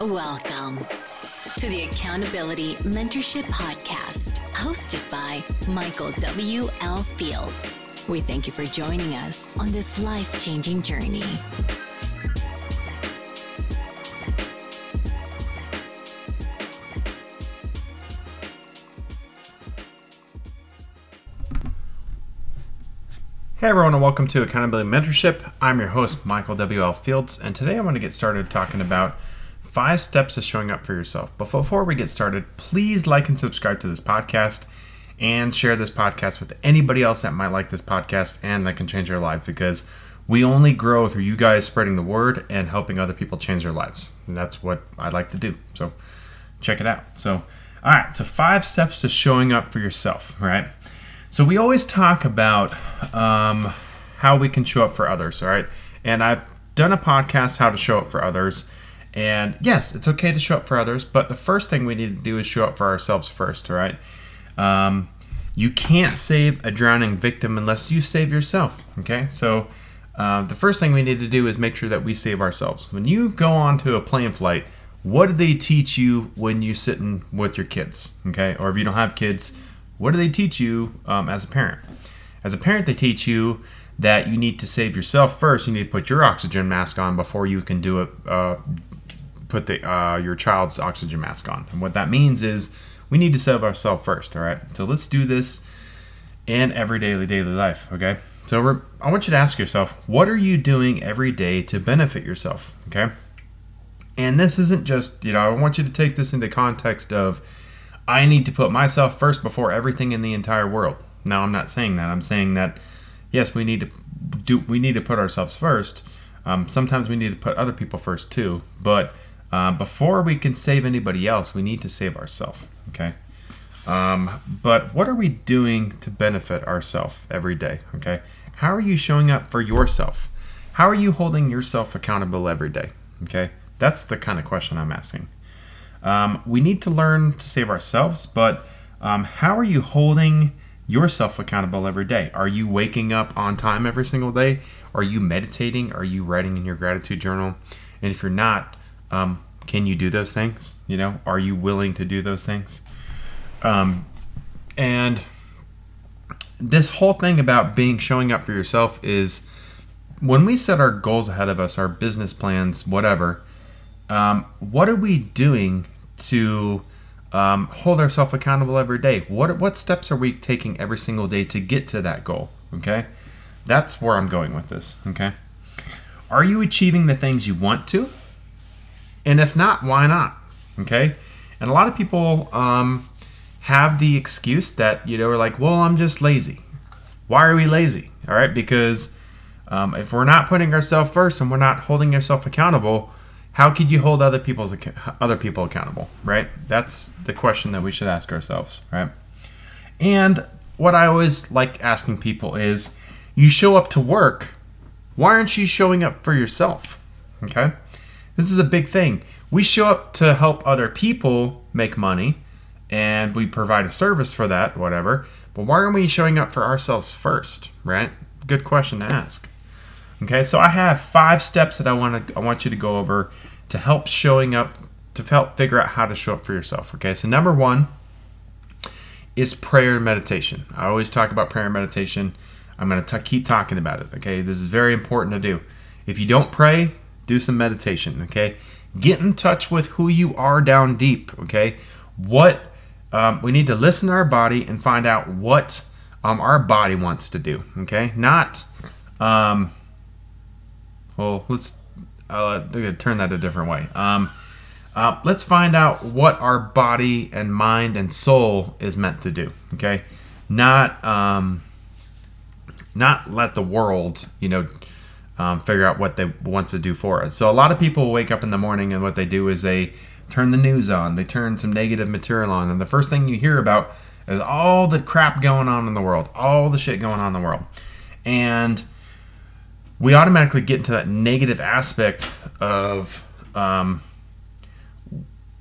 Welcome to the Accountability Mentorship Podcast, hosted by Michael W. L. Fields. We thank you for joining us on this life changing journey. Hey everyone, and welcome to Accountability Mentorship. I'm your host, Michael W.L. Fields, and today I want to get started talking about five steps to showing up for yourself. But before we get started, please like and subscribe to this podcast and share this podcast with anybody else that might like this podcast and that can change their life because we only grow through you guys spreading the word and helping other people change their lives. And that's what I like to do. So check it out. So, all right, so five steps to showing up for yourself, right? So we always talk about um, how we can show up for others, all right? And I've done a podcast, How to Show Up for Others. And yes, it's okay to show up for others, but the first thing we need to do is show up for ourselves first, all right? Um, you can't save a drowning victim unless you save yourself, okay? So uh, the first thing we need to do is make sure that we save ourselves. When you go onto a plane flight, what do they teach you when you sitting with your kids, okay? Or if you don't have kids, what do they teach you um, as a parent? As a parent, they teach you that you need to save yourself first. You need to put your oxygen mask on before you can do it. Uh, put the uh, your child's oxygen mask on. And what that means is we need to save ourselves first. All right. So let's do this in every daily daily life. Okay. So I want you to ask yourself, what are you doing every day to benefit yourself? Okay. And this isn't just you know I want you to take this into context of I need to put myself first before everything in the entire world. Now, I'm not saying that. I'm saying that yes, we need to do we need to put ourselves first. Um, sometimes we need to put other people first too. But uh, before we can save anybody else, we need to save ourselves. Okay. Um, but what are we doing to benefit ourselves every day? Okay. How are you showing up for yourself? How are you holding yourself accountable every day? Okay. That's the kind of question I'm asking. Um, we need to learn to save ourselves, but um, how are you holding yourself accountable every day? Are you waking up on time every single day? Are you meditating? Are you writing in your gratitude journal? And if you're not, um, can you do those things? You know, are you willing to do those things? Um, and this whole thing about being showing up for yourself is when we set our goals ahead of us, our business plans, whatever um, what are we doing to um, hold ourselves accountable every day? What what steps are we taking every single day to get to that goal? Okay, that's where I'm going with this. Okay, are you achieving the things you want to? And if not, why not? Okay, and a lot of people um, have the excuse that you know we're like, well, I'm just lazy. Why are we lazy? All right, because um, if we're not putting ourselves first and we're not holding ourselves accountable, how could you hold other people's other people accountable? Right? That's the question that we should ask ourselves right? And what i always like asking people is you show up to work. Why aren't you showing up for yourself? Okay this is a big thing we show up to help other people make money and we provide a service for that whatever but why aren't we showing up for ourselves first right good question to ask Okay, so I have five steps that I want to I want you to go over to help showing up to help figure out how to show up for yourself. Okay, so number one is prayer and meditation. I always talk about prayer and meditation. I'm going to keep talking about it. Okay, this is very important to do. If you don't pray, do some meditation. Okay, get in touch with who you are down deep. Okay, what um, we need to listen to our body and find out what um, our body wants to do. Okay, not um, well, let's uh, turn that a different way. Um, uh, let's find out what our body and mind and soul is meant to do. Okay, not um, not let the world, you know, um, figure out what they want to do for us. So a lot of people wake up in the morning and what they do is they turn the news on, they turn some negative material on, and the first thing you hear about is all the crap going on in the world, all the shit going on in the world, and we automatically get into that negative aspect of um,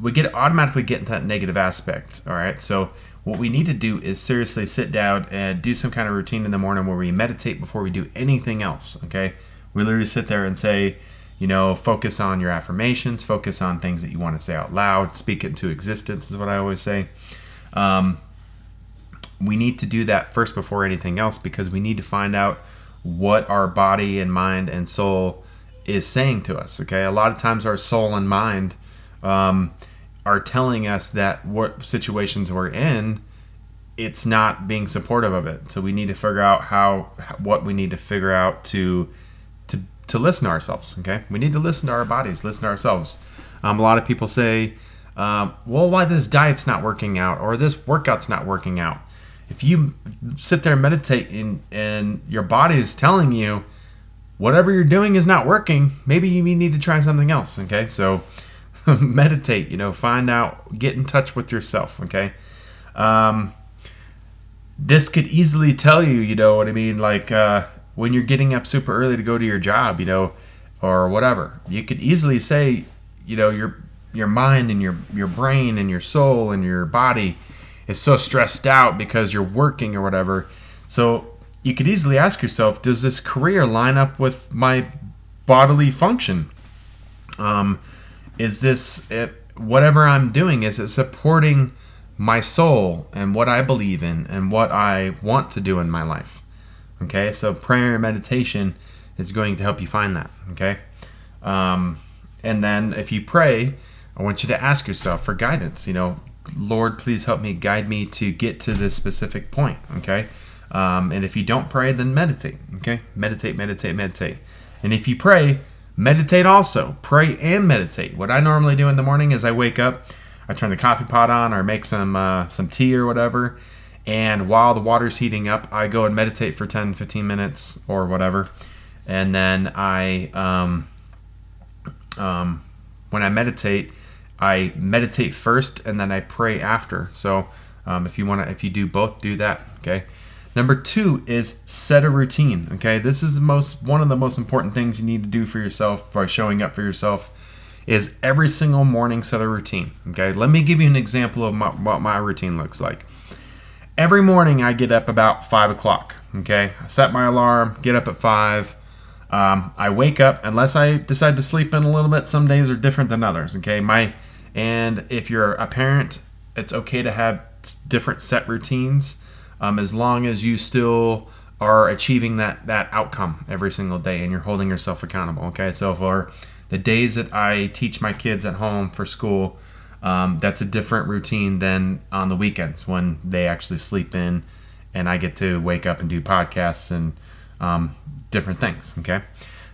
we get automatically get into that negative aspect all right? So what we need to do is seriously sit down and do some kind of routine in the morning where we meditate before we do anything else okay we literally sit there and say You know, focus on your affirmations, focus on things that you want to say out loud, speak into existence, is what I always say. Um, we need to do that first before anything else because we need to find out what our body and mind and soul is saying to us. Okay, a lot of times our soul and mind um, are telling us that what situations we're in, it's not being supportive of it. So we need to figure out how what we need to figure out to to listen to ourselves. Okay, we need to listen to our bodies, listen to ourselves. Um, a lot of people say, um, "Well, why this diet's not working out or this workout's not working out." If you sit there and meditate and, and your body is telling you whatever you're doing is not working, maybe you need to try something else. Okay, so meditate. You know, find out, get in touch with yourself. Okay. Um, this could easily tell you, you know what I mean, like uh, when you're getting up super early to go to your job, you know, or whatever. You could easily say, you know, your your mind and your your brain and your soul and your body is so stressed out because you're working or whatever. So you could easily ask yourself, does this career line up with my bodily function? Um, is this it, whatever I'm doing? Is it supporting my soul and what I believe in and what I want to do in my life? Okay, so prayer and meditation is going to help you find that. Okay, um, and then if you pray, I want you to ask yourself for guidance. You know, Lord, please help me, guide me to get to this specific point. Okay. Um, and if you don't pray, then meditate. Okay. Meditate, meditate, meditate. And if you pray, meditate also. Pray and meditate. What I normally do in the morning is I wake up, I turn the coffee pot on or make some uh, some tea or whatever. And while the water's heating up, I go and meditate for 10, 15 minutes or whatever. And then I, um, um, when I meditate, I meditate first and then I pray after. So um, if you want to, if you do both, do that. Okay. Number two is set a routine. Okay, this is the most one of the most important things you need to do for yourself by showing up for yourself. Is every single morning set a routine. Okay, let me give you an example of my, what my routine looks like. Every morning I get up about five o'clock. Okay, I set my alarm, get up at five. Um, I wake up unless I decide to sleep in a little bit. Some days are different than others. Okay, my and if you're a parent, it's okay to have different set routines um, as long as you still are achieving that, that outcome every single day and you're holding yourself accountable. Okay, so for the days that I teach my kids at home for school, um, that's a different routine than on the weekends when they actually sleep in and I get to wake up and do podcasts and um, different things. Okay,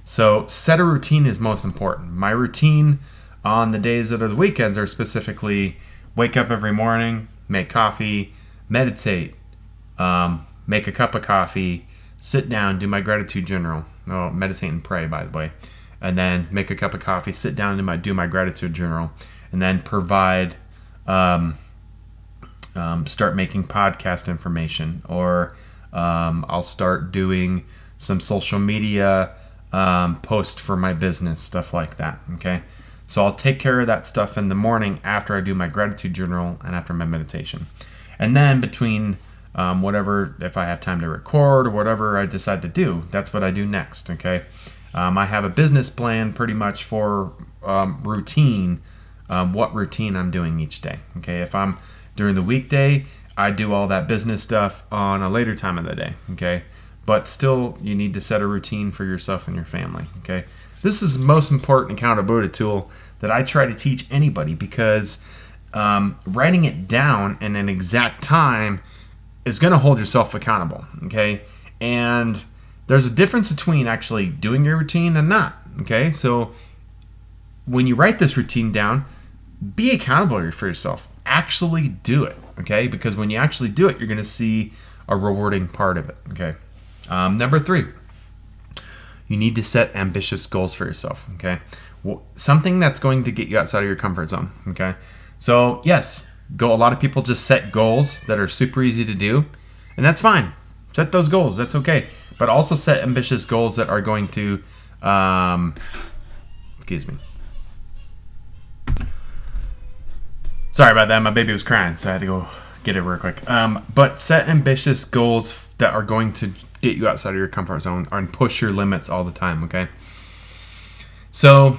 so set a routine is most important. My routine on the days that are the weekends are specifically wake up every morning, make coffee, meditate, um, make a cup of coffee, sit down, do my gratitude journal. Oh, meditate and pray, by the way, and then make a cup of coffee, sit down, and my do my gratitude journal, and then provide, um, um, start making podcast information, or um, I'll start doing some social media um, post for my business, stuff like that. Okay. So I'll take care of that stuff in the morning after I do my gratitude journal and after my meditation. And then between um, whatever, if I have time to record or whatever I decide to do, that's what I do next. Okay. Um, I have a business plan pretty much for um, routine, um, what routine I'm doing each day. Okay. If I'm during the weekday, I do all that business stuff on a later time of the day. Okay. But still, you need to set a routine for yourself and your family. Okay. This is the most important accountability tool that I try to teach anybody because um, writing it down in an exact time is going to hold yourself accountable. Okay. And there's a difference between actually doing your routine and not. Okay. So when you write this routine down, be accountable for yourself. Actually do it. Okay. Because when you actually do it, you're going to see a rewarding part of it. Okay. Um, number three, you need to set ambitious goals for yourself. Okay, well, something that's going to get you outside of your comfort zone. Okay, so yes, go. A lot of people just set goals that are super easy to do, and that's fine. Set those goals. That's okay. But also set ambitious goals that are going to, um, excuse me. Sorry about that. My baby was crying, so I had to go get it real quick. Um, but set ambitious goals that are going to get you outside of your comfort zone and push your limits all the time, okay? So,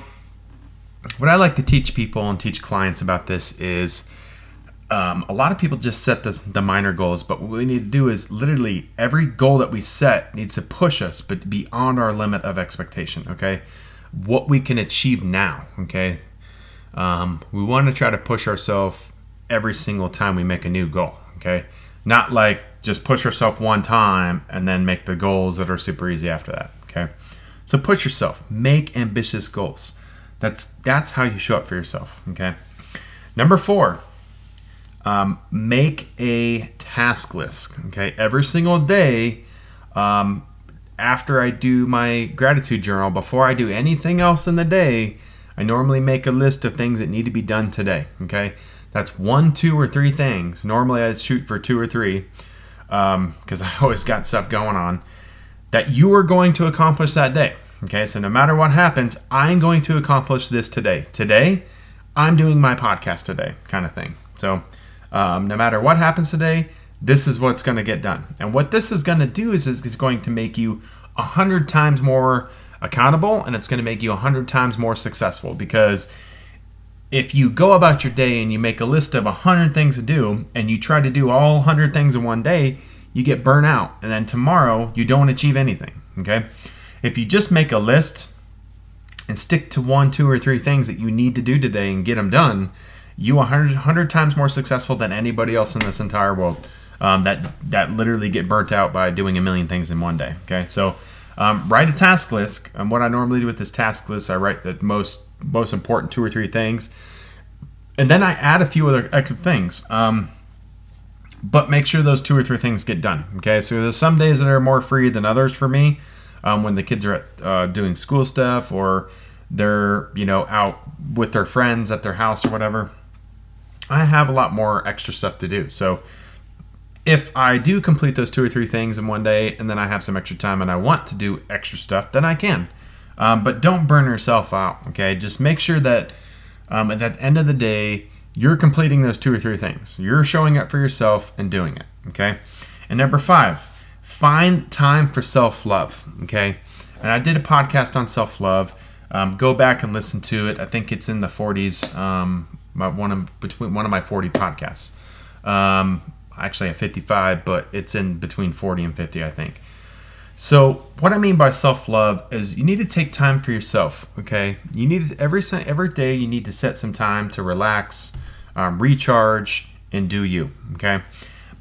what I like to teach people and teach clients about this is um, a lot of people just set the, the minor goals, but what we need to do is literally every goal that we set needs to push us, but beyond our limit of expectation. Okay, what we can achieve now. Okay, um, we want to try to push ourselves every single time we make a new goal. Okay, not like just push yourself one time and then make the goals that are super easy after that. Okay, so push yourself, make ambitious goals. That's that's how you show up for yourself. Okay, number four um, make a task list. Okay, every single day um, after I do my gratitude journal, before I do anything else in the day, I normally make a list of things that need to be done today. Okay, that's one, two, or three things. Normally I shoot for two or three because um, I always got stuff going on that you are going to accomplish that day. Okay, so no matter what happens, I'm going to accomplish this today. Today, I'm doing my podcast today, kind of thing. So um, no matter what happens today, this is what's going to get done. And what this is going to do is, is going to make you a hundred times more accountable, and it's going to make you a hundred times more successful. Because if you go about your day and you make a list of a hundred things to do, and you try to do all hundred things in one day, you get burnt out, and then tomorrow you don't achieve anything. Okay, if you just make a list and stick to one, two, or three things that you need to do today and get them done you 100, 100 times more successful than anybody else in this entire world um, that that literally get burnt out by doing a million things in one day. Okay, so um, write a task list. And what I normally do with this task list, I write the most most important two or three things, and then I add a few other extra things. Um, but make sure those two or three things get done. Okay, so there's some days that are more free than others for me. Um, when the kids are at, uh, doing school stuff or they're you know out with their friends at their house or whatever I have a lot more extra stuff to do. So if I do complete those two or three things in one day and then I have some extra time and I want to do extra stuff, then I can. Um, but don't burn yourself out, okay? Just make sure that um, at the end of the day, you're completing those two or three things. You're showing up for yourself and doing it, okay? And number five, find time for self love, okay? And I did a podcast on self love. Um, go back and listen to it. I think it's in the 40s. Um, my one of between one of my 40 podcasts. Um, actually, a 55, but it's in between 40 and 50, I think. So, what I mean by self love is you need to take time for yourself. Okay, you need every every day you need to set some time to relax, um, recharge, and do you. Okay,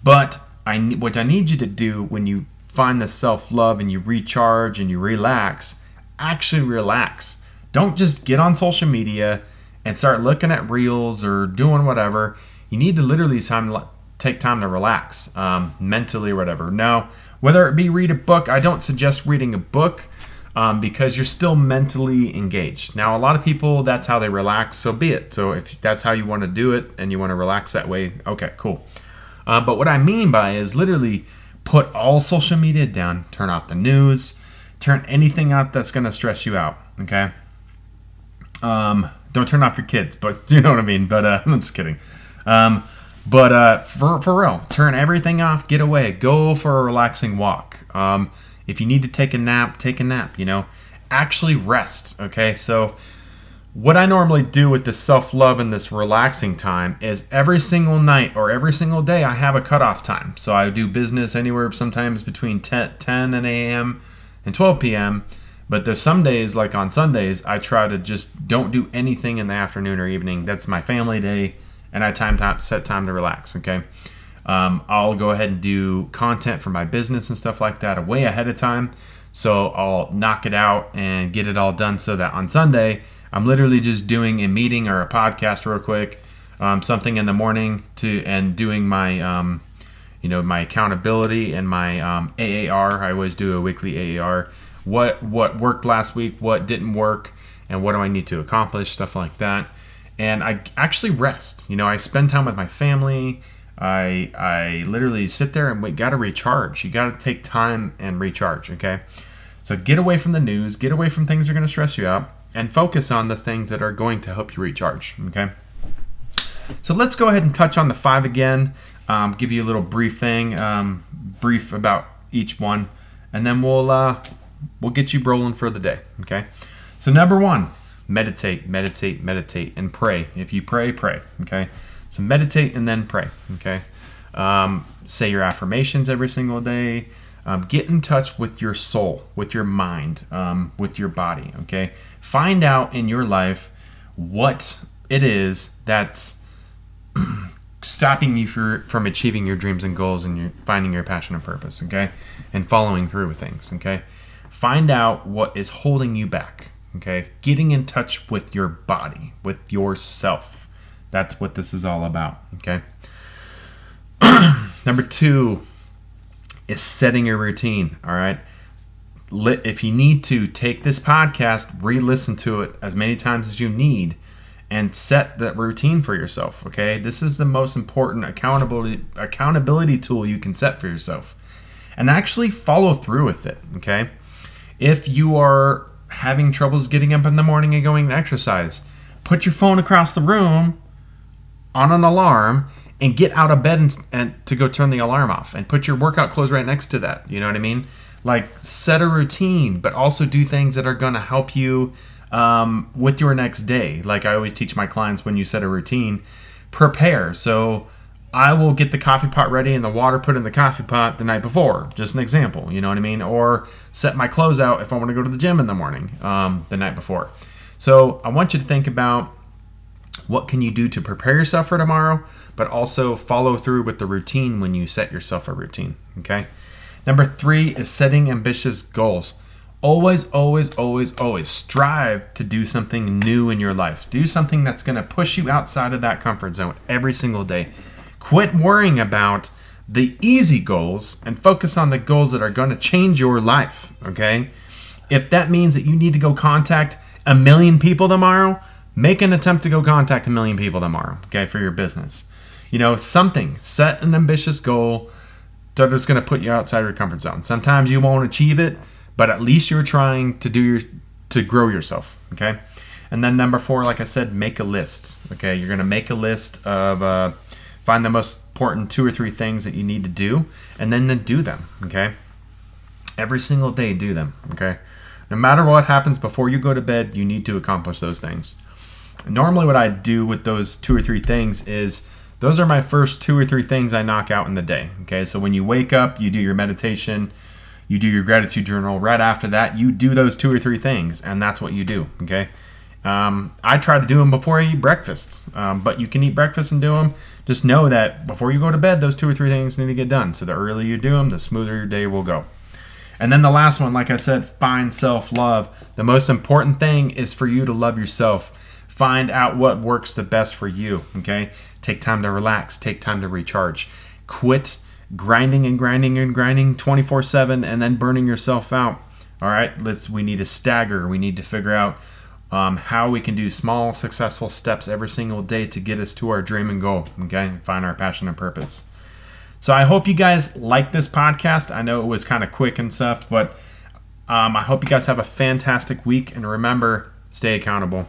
but I what I need you to do when you find the self love and you recharge and you relax, actually relax. Don't just get on social media and start looking at reels or doing whatever, you need to literally time take time to relax um, mentally or whatever. Now, whether it be read a book, I don't suggest reading a book um, because you're still mentally engaged. Now, a lot of people, that's how they relax, so be it. So if that's how you want to do it and you want to relax that way, okay, cool. Uh, but what I mean by is literally put all social media down, turn off the news, turn anything out that's going to stress you out, okay? Um, don't turn off your kids, but you know what I mean. But uh, I'm just kidding. Um, but uh, for for real, turn everything off. Get away. Go for a relaxing walk. Um, if you need to take a nap, take a nap. You know, actually rest. Okay, so what I normally do with this self love and this relaxing time is every single night or every single day I have a cutoff time. So I do business anywhere sometimes between 10, 10 and a.m. and 12 p.m. But there's some days, like on Sundays, I try to just don't do anything in the afternoon or evening. That's my family day, and I time, time set time to relax. Okay, um, I'll go ahead and do content for my business and stuff like that way ahead of time. So I'll knock it out and get it all done so that on Sunday I'm literally just doing a meeting or a podcast real quick, um, something in the morning to and doing my um, you know my accountability and my um, AAR. I always do a weekly AAR what what worked last week, what didn't work, and what do I need to accomplish, stuff like that. And I actually rest. You know, I spend time with my family. I I literally sit there and we got to recharge. You got to take time and recharge. Okay, so get away from the news, get away from things that are going to stress you out, and focus on the things that are going to help you recharge. Okay. So let's go ahead and touch on the five again. Um, give you a little brief thing, um, brief about each one, and then we'll uh, we'll get you rolling for the day. Okay. So number one, meditate, meditate, meditate, and pray. If you pray, pray. Okay. So meditate and then pray. Okay. Um, say your affirmations every single day. Um, get in touch with your soul, with your mind, um, with your body. Okay. Find out in your life what it is that's stopping you for, from achieving your dreams and goals and your, finding your passion and purpose. Okay. And following through with things. Okay. Find out what is holding you back. Okay. Getting in touch with your body, with yourself. That's what this is all about. Okay. Number two is setting your routine. All right. If you need to, take this podcast, re listen to it as many times as you need, and set that routine for yourself. Okay. This is the most important accountability, accountability tool you can set for yourself. And actually follow through with it. Okay. If you are having troubles getting up in the morning and going to exercise, put your phone across the room on an alarm and get out of bed and, and, to go turn the alarm off and put your workout clothes right next to that. You know what I mean? Like set a routine, but also do things that are going to help you um, with your next day. Like I always teach my clients when you set a routine, prepare. So I will get the coffee pot ready and the water put in the coffee pot the night before. Just an example, you know what I mean? Or set my clothes out if I want to go to the gym in the morning um, the night before. So I want you to think about what can you do to prepare yourself for tomorrow, but also follow through with the routine when you set yourself a routine. Okay. Number three is setting ambitious goals. Always, always, always, always strive to do something new in your life. Do something that's going to push you outside of that comfort zone every single day. Quit worrying about the easy goals and focus on the goals that are going to change your life. Okay. If that means that you need to go contact a million people tomorrow, make an attempt to go contact a million people tomorrow, okay, for your business. You know, something, set an ambitious goal that is going to put you outside your comfort zone. Sometimes you won't achieve it, but at least you're trying to do your to grow yourself, okay? And then number 4, like I said, make a list. Okay? You're going to make a list of uh, find the most important two or three things that you need to do and then do them, okay? Every single day do them, okay? No matter what happens before you go to bed, you need to accomplish those things. Normally, what I do with those two or three things is those are my first two or three things I knock out in the day. Okay, so when you wake up, you do your meditation, you do your gratitude journal. Right after that, you do those two or three things, and that's what you do. Okay, um, I try to do them before I eat breakfast, um, but you can eat breakfast and do them. Just know that before you go to bed, those two or three things need to get done. So the earlier you do them, the smoother your day will go. And then the last one, like I said, find self love. The most important thing is for you to love yourself Find out what works the best for you, okay? Take time to relax, take time to recharge. Quit grinding and grinding and grinding 24/7 and then burning yourself out. All right, let's we need to stagger. We need to figure out um, how we can do small successful steps every single day to get us to our dream and goal, okay? Find our passion and purpose. So I hope you guys like this podcast. I know it was kind of quick and stuff, but um, I hope you guys have a fantastic week and remember, stay accountable.